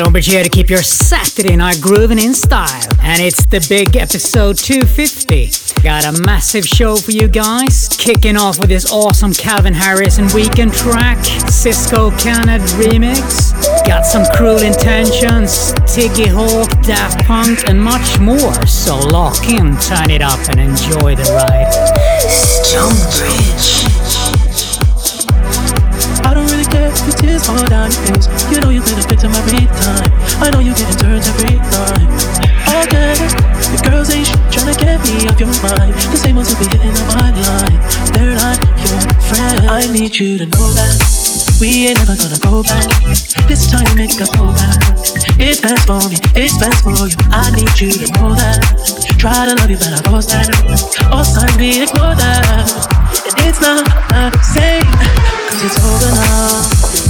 Stonebridge here to keep your Saturday night grooving in style. And it's the big episode 250. Got a massive show for you guys. Kicking off with this awesome Calvin Harris and Weeknd track, Cisco Khaled remix. Got some cruel intentions, Tiggy Hawk, Daft Punk, and much more. So lock in, turn it up, and enjoy the ride. Stonebridge. Tears fall down your face. You know you get a victim every time. I know you get in turns every time. Okay, the girls ain't shit trying to get me off your mind. The same ones who be hitting on my line. They're not your friend. I need you to know that we ain't never gonna go back. This time you make us go back. It's best for me, it's best for you. I need you to know that. Try to love you, but I force that. All signs we ignore that. And it's not the same. Cause it's over now.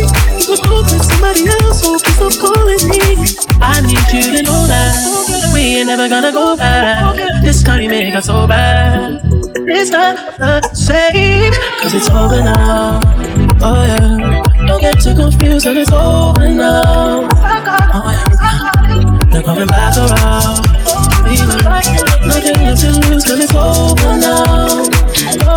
somebody else, so please stop calling me. I need you to know that we ain't never gonna go back. This time you make us so bad. It's not the same, cause it's over now. Oh yeah. Don't get too confused, and it's over now. Oh yeah. They're coming back around. Nothing left to lose, cause it's over now.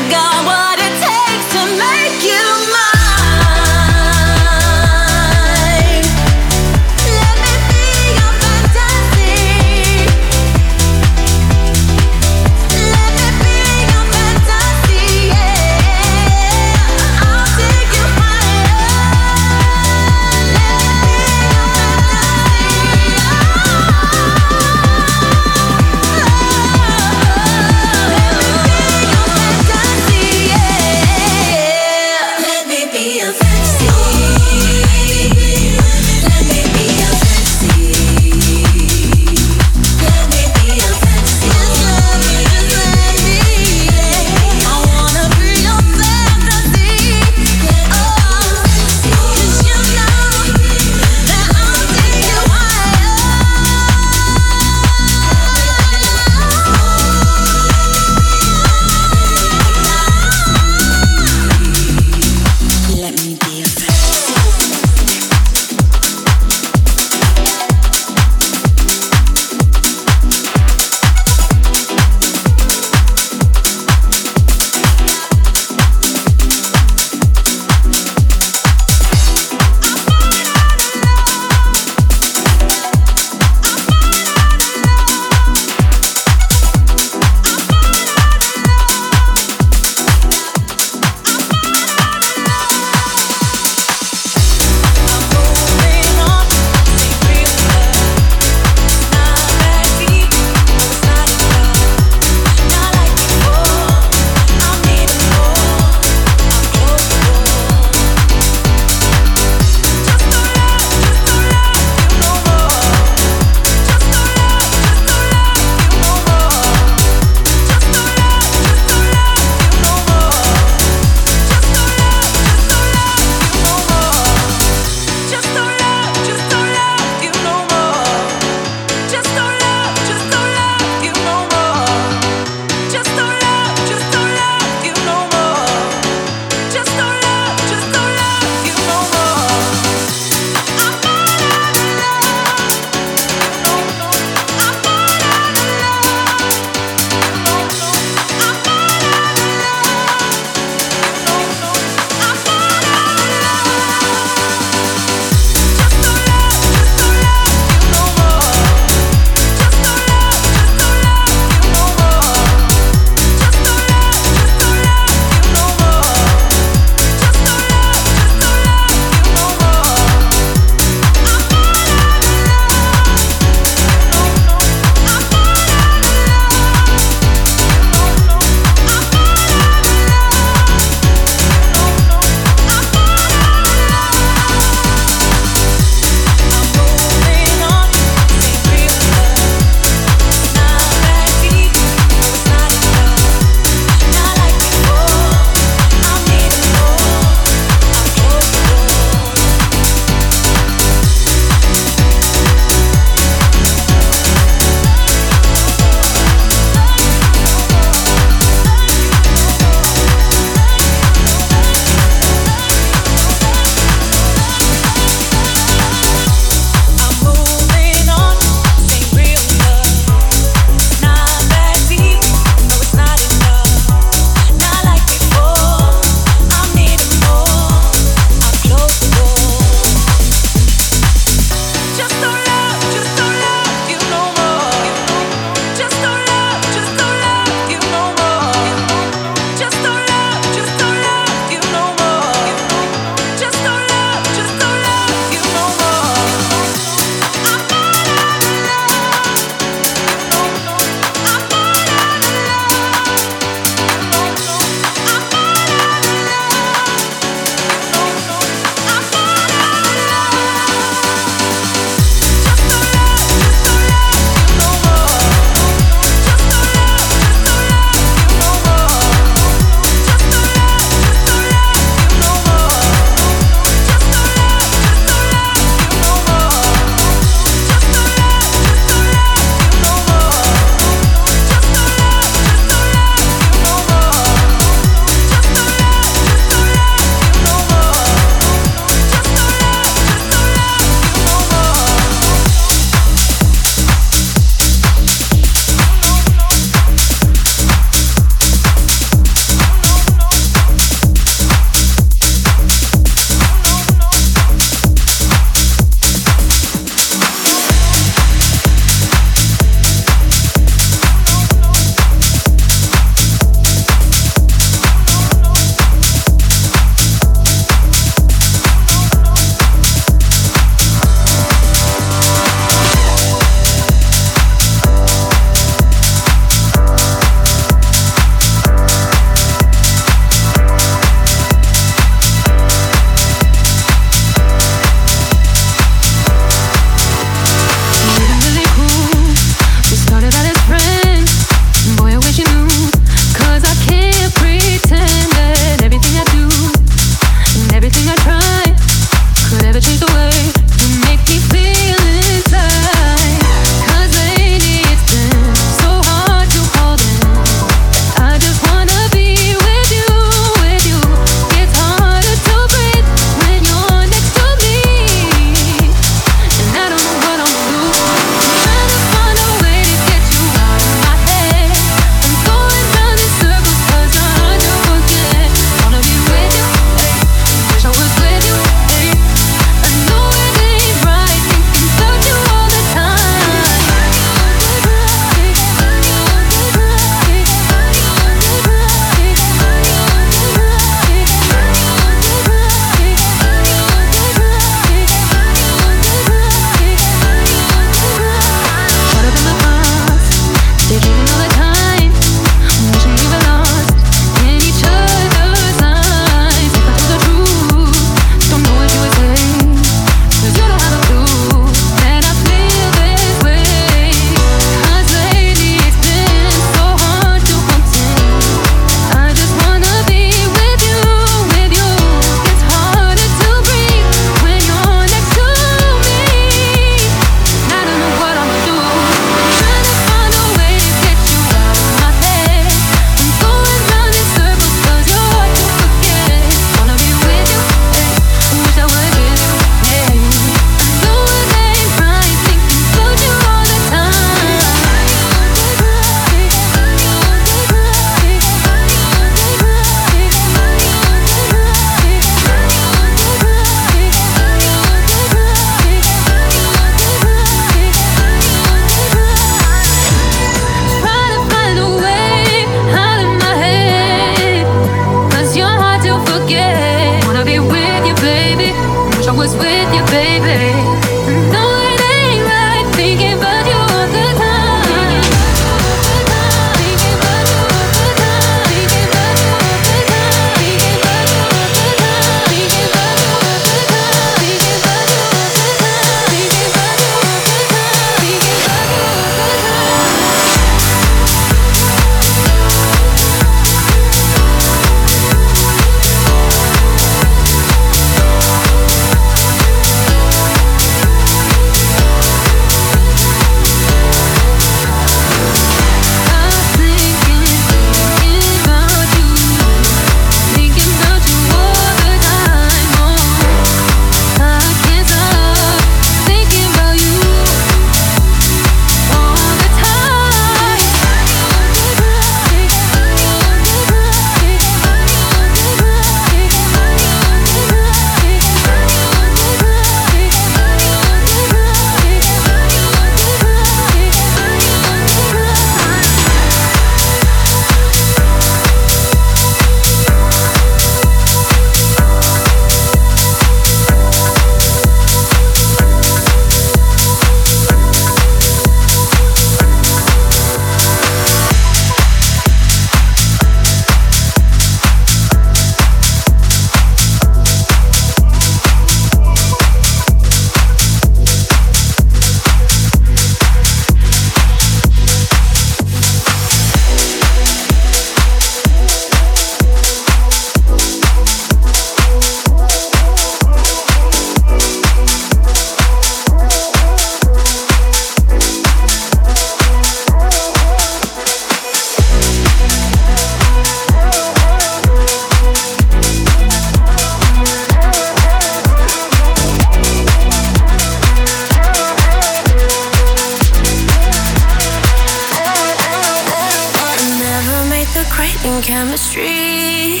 Craving chemistry.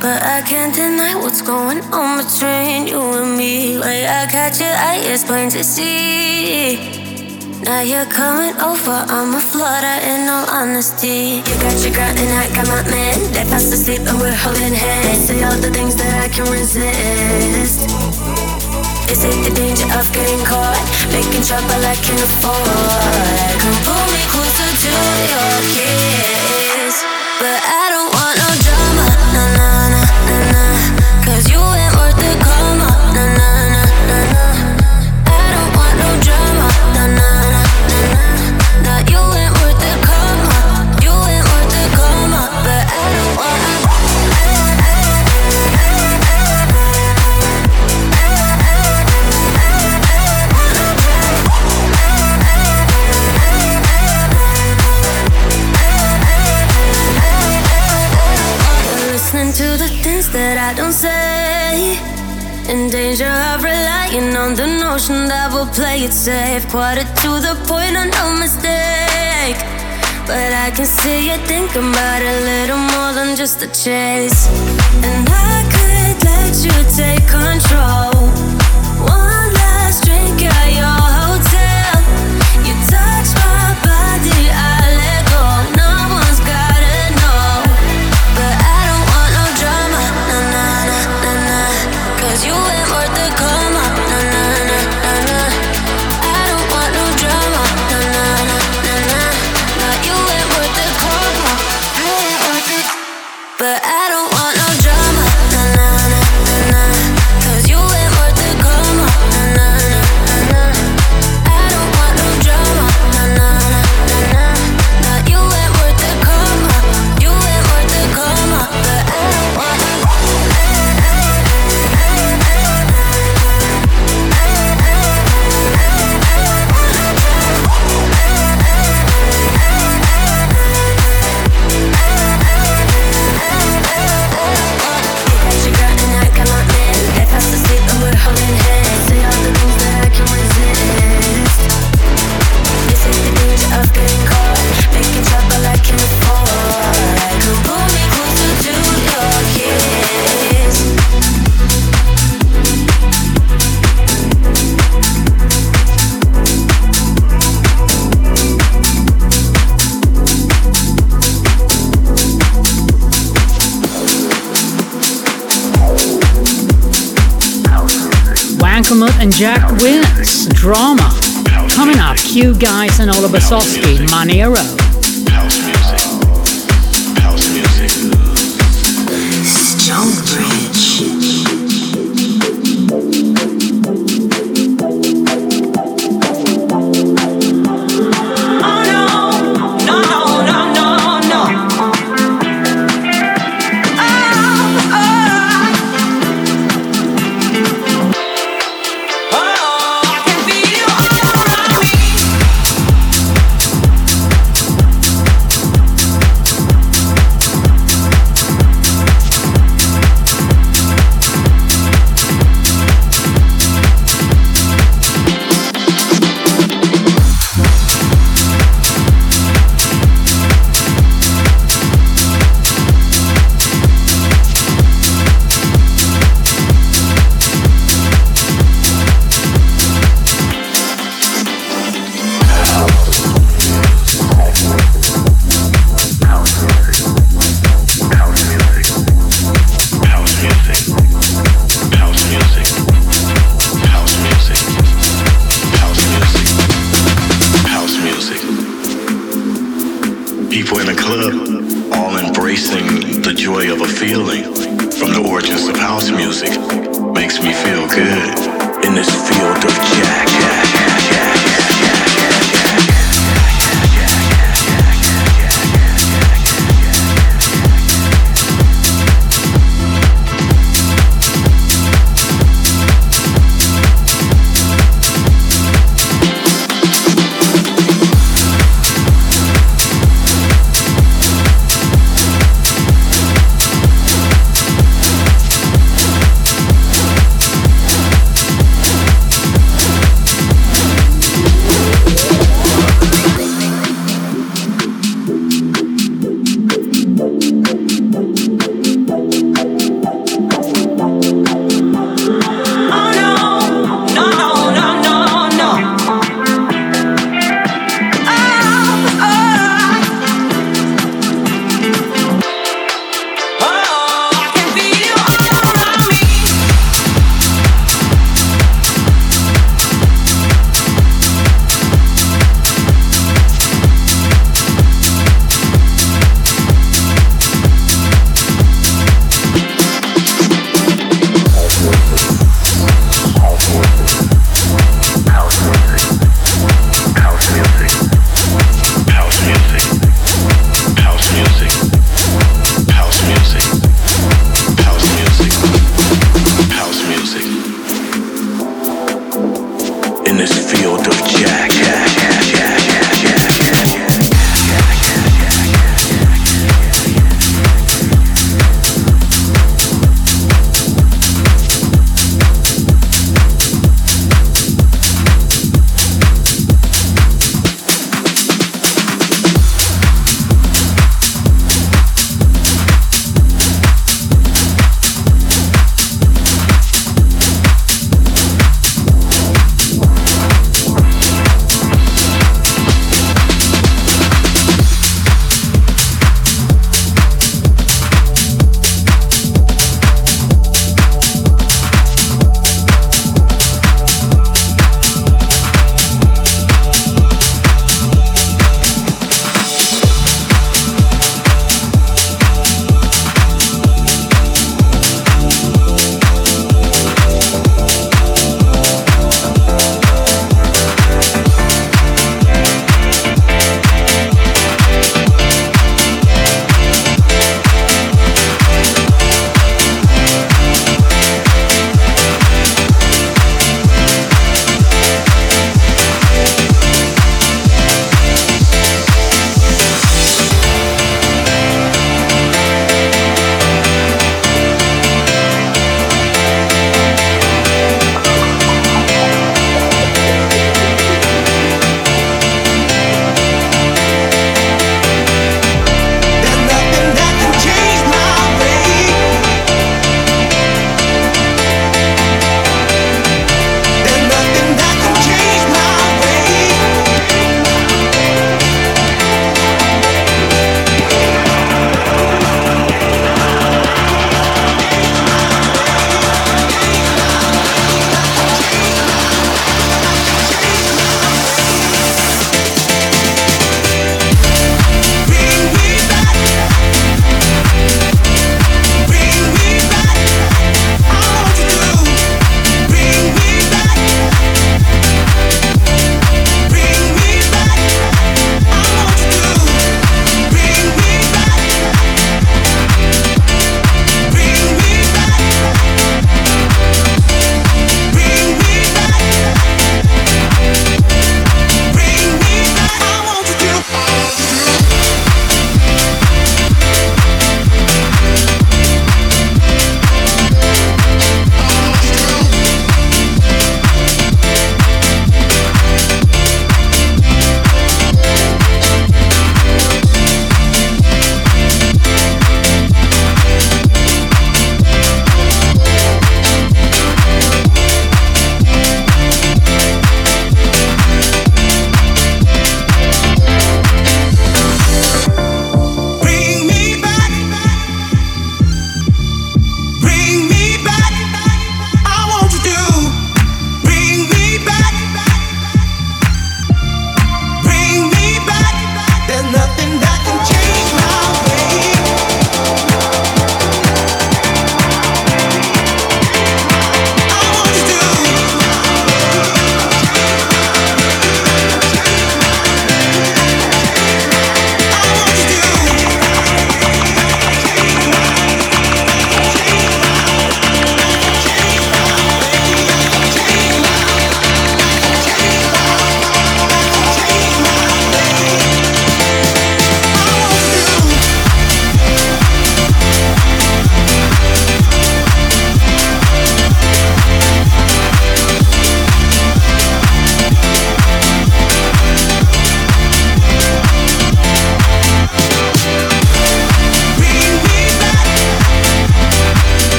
But I can't deny what's going on between you and me. Like I catch your eye, it's plain to see. Now you're coming over, I'm a flutter in all honesty. You got your girl and I got my man. They fast asleep and we're holding hands. Say all the things that I can resist. Is it the danger of getting caught? Making trouble I can afford. Come pull me closer to your kiss. But I I don't say. In danger of relying on the notion that we'll play it safe. Quarter to the point of no mistake. But I can see you thinking about a little more than just a chase. And I could let you take control. But I and Jack Wins, Drama. Coming up, Q Guys and Oliver Sosky, Manero.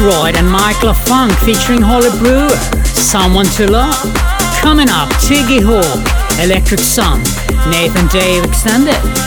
Boothroyd and Michael Funk featuring Holly Brewer. Someone to Love. Coming up, Tiggy Hawk, Electric Sun, Nathan Dawe Extended.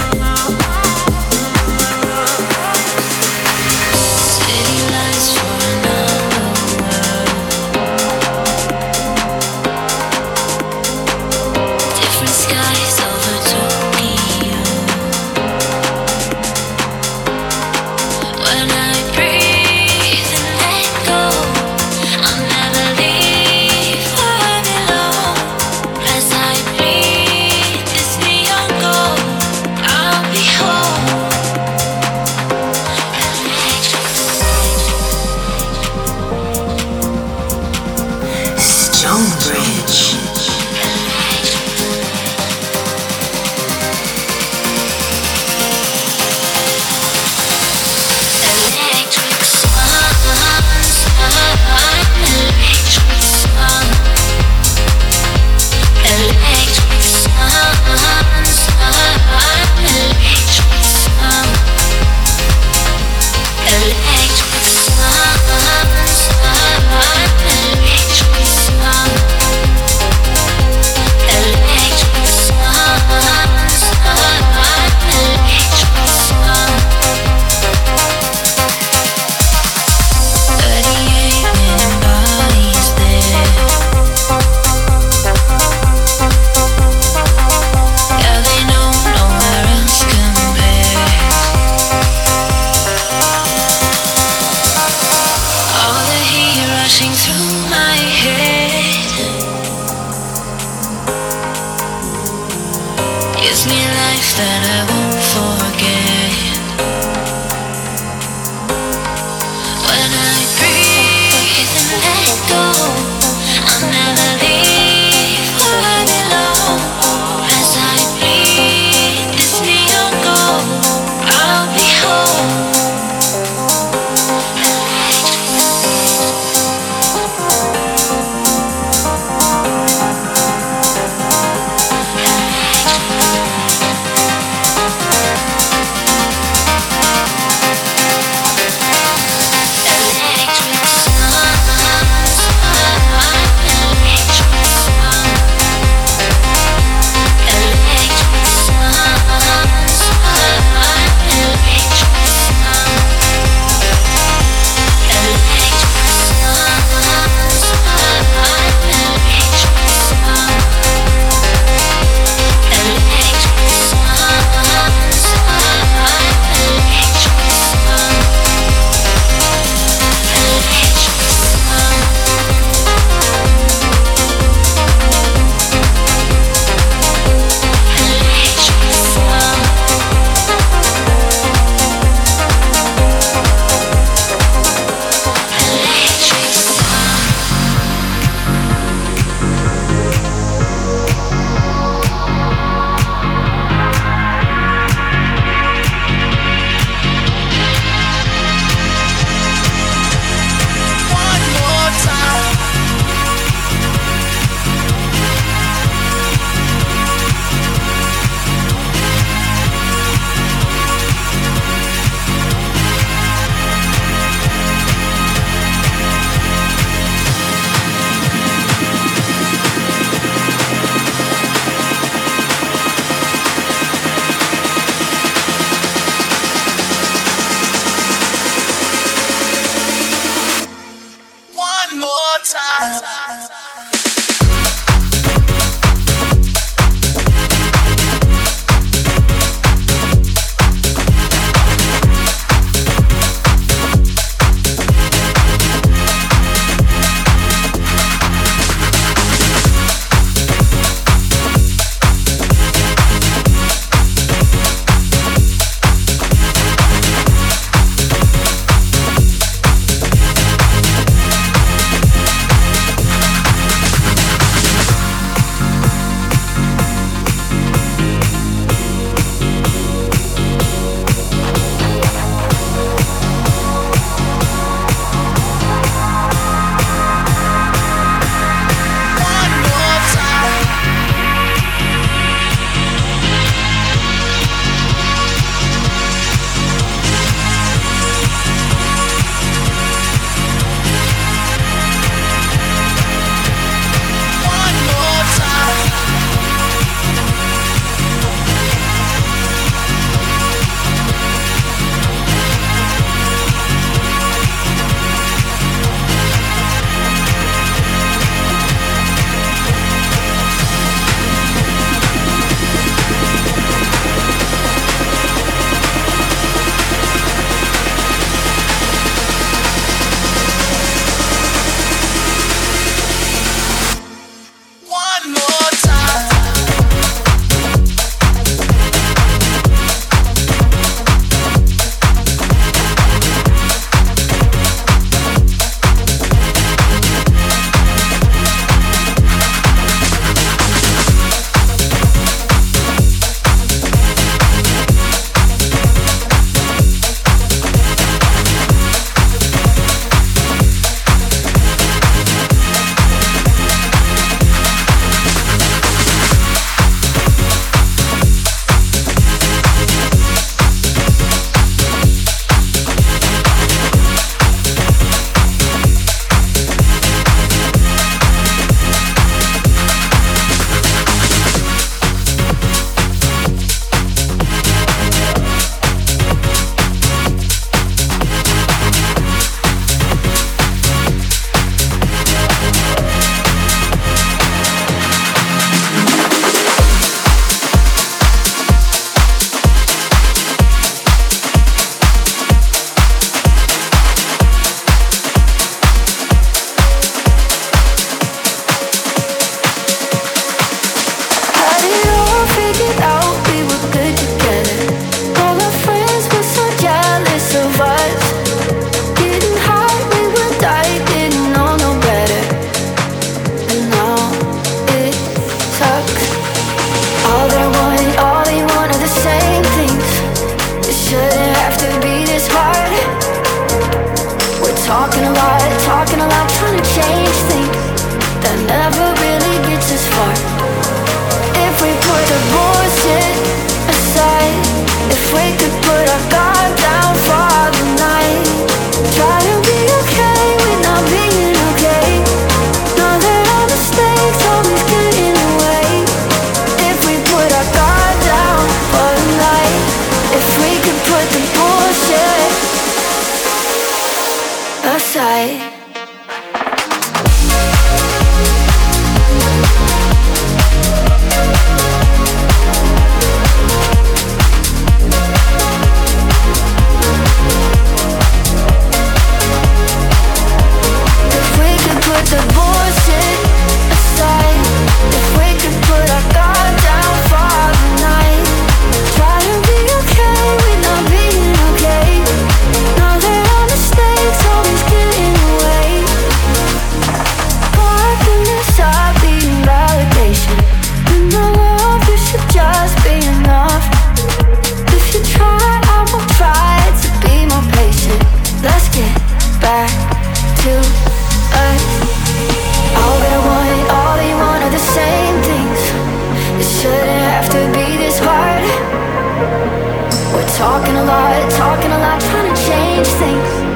walking a lot, trying to change things.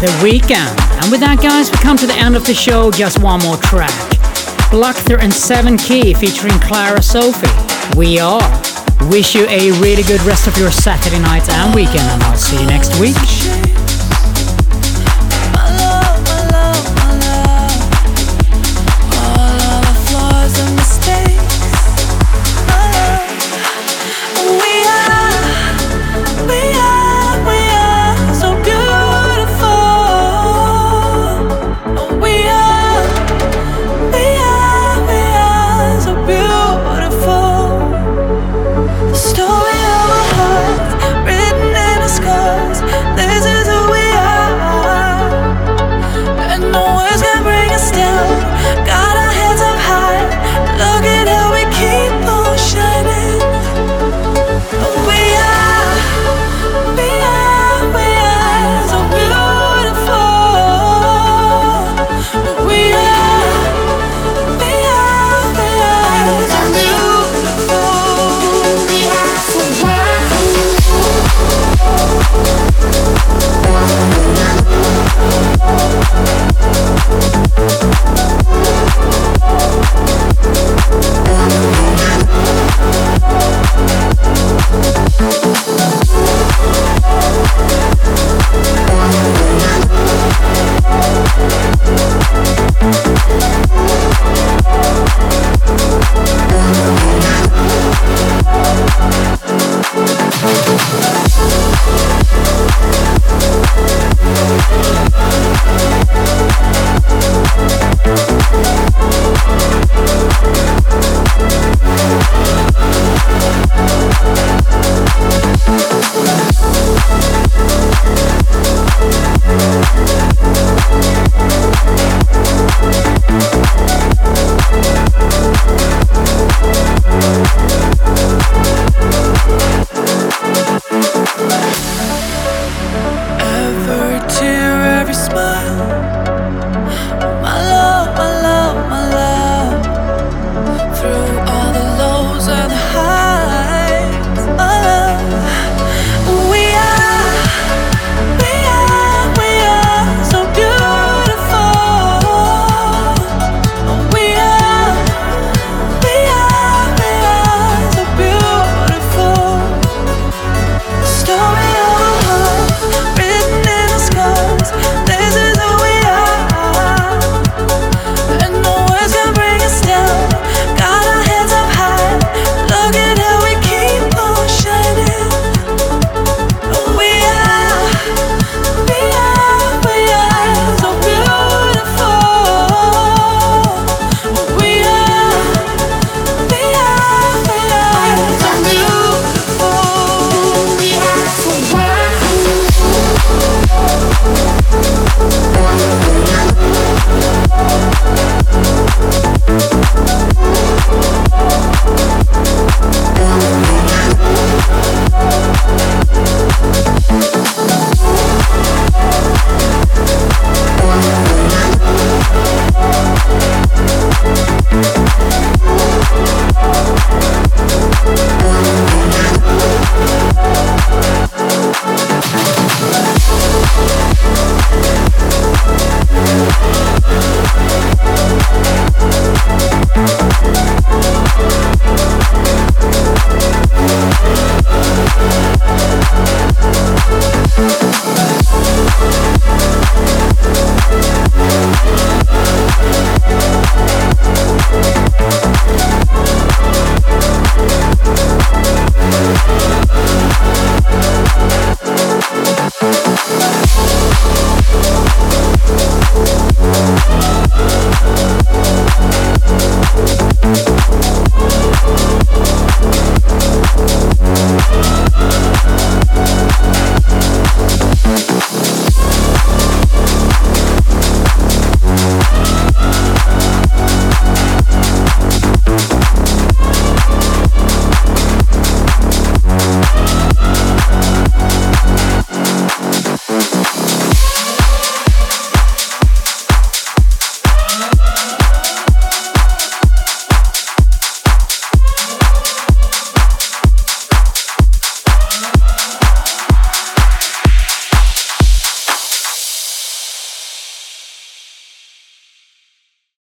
The Weeknd. And with that, guys, we come to the end of the show. Just one more track. Bluchter and Seven Key featuring Clara Sophie. We are. Wish you a really good rest of your Saturday night and weekend, and I'll see you next week.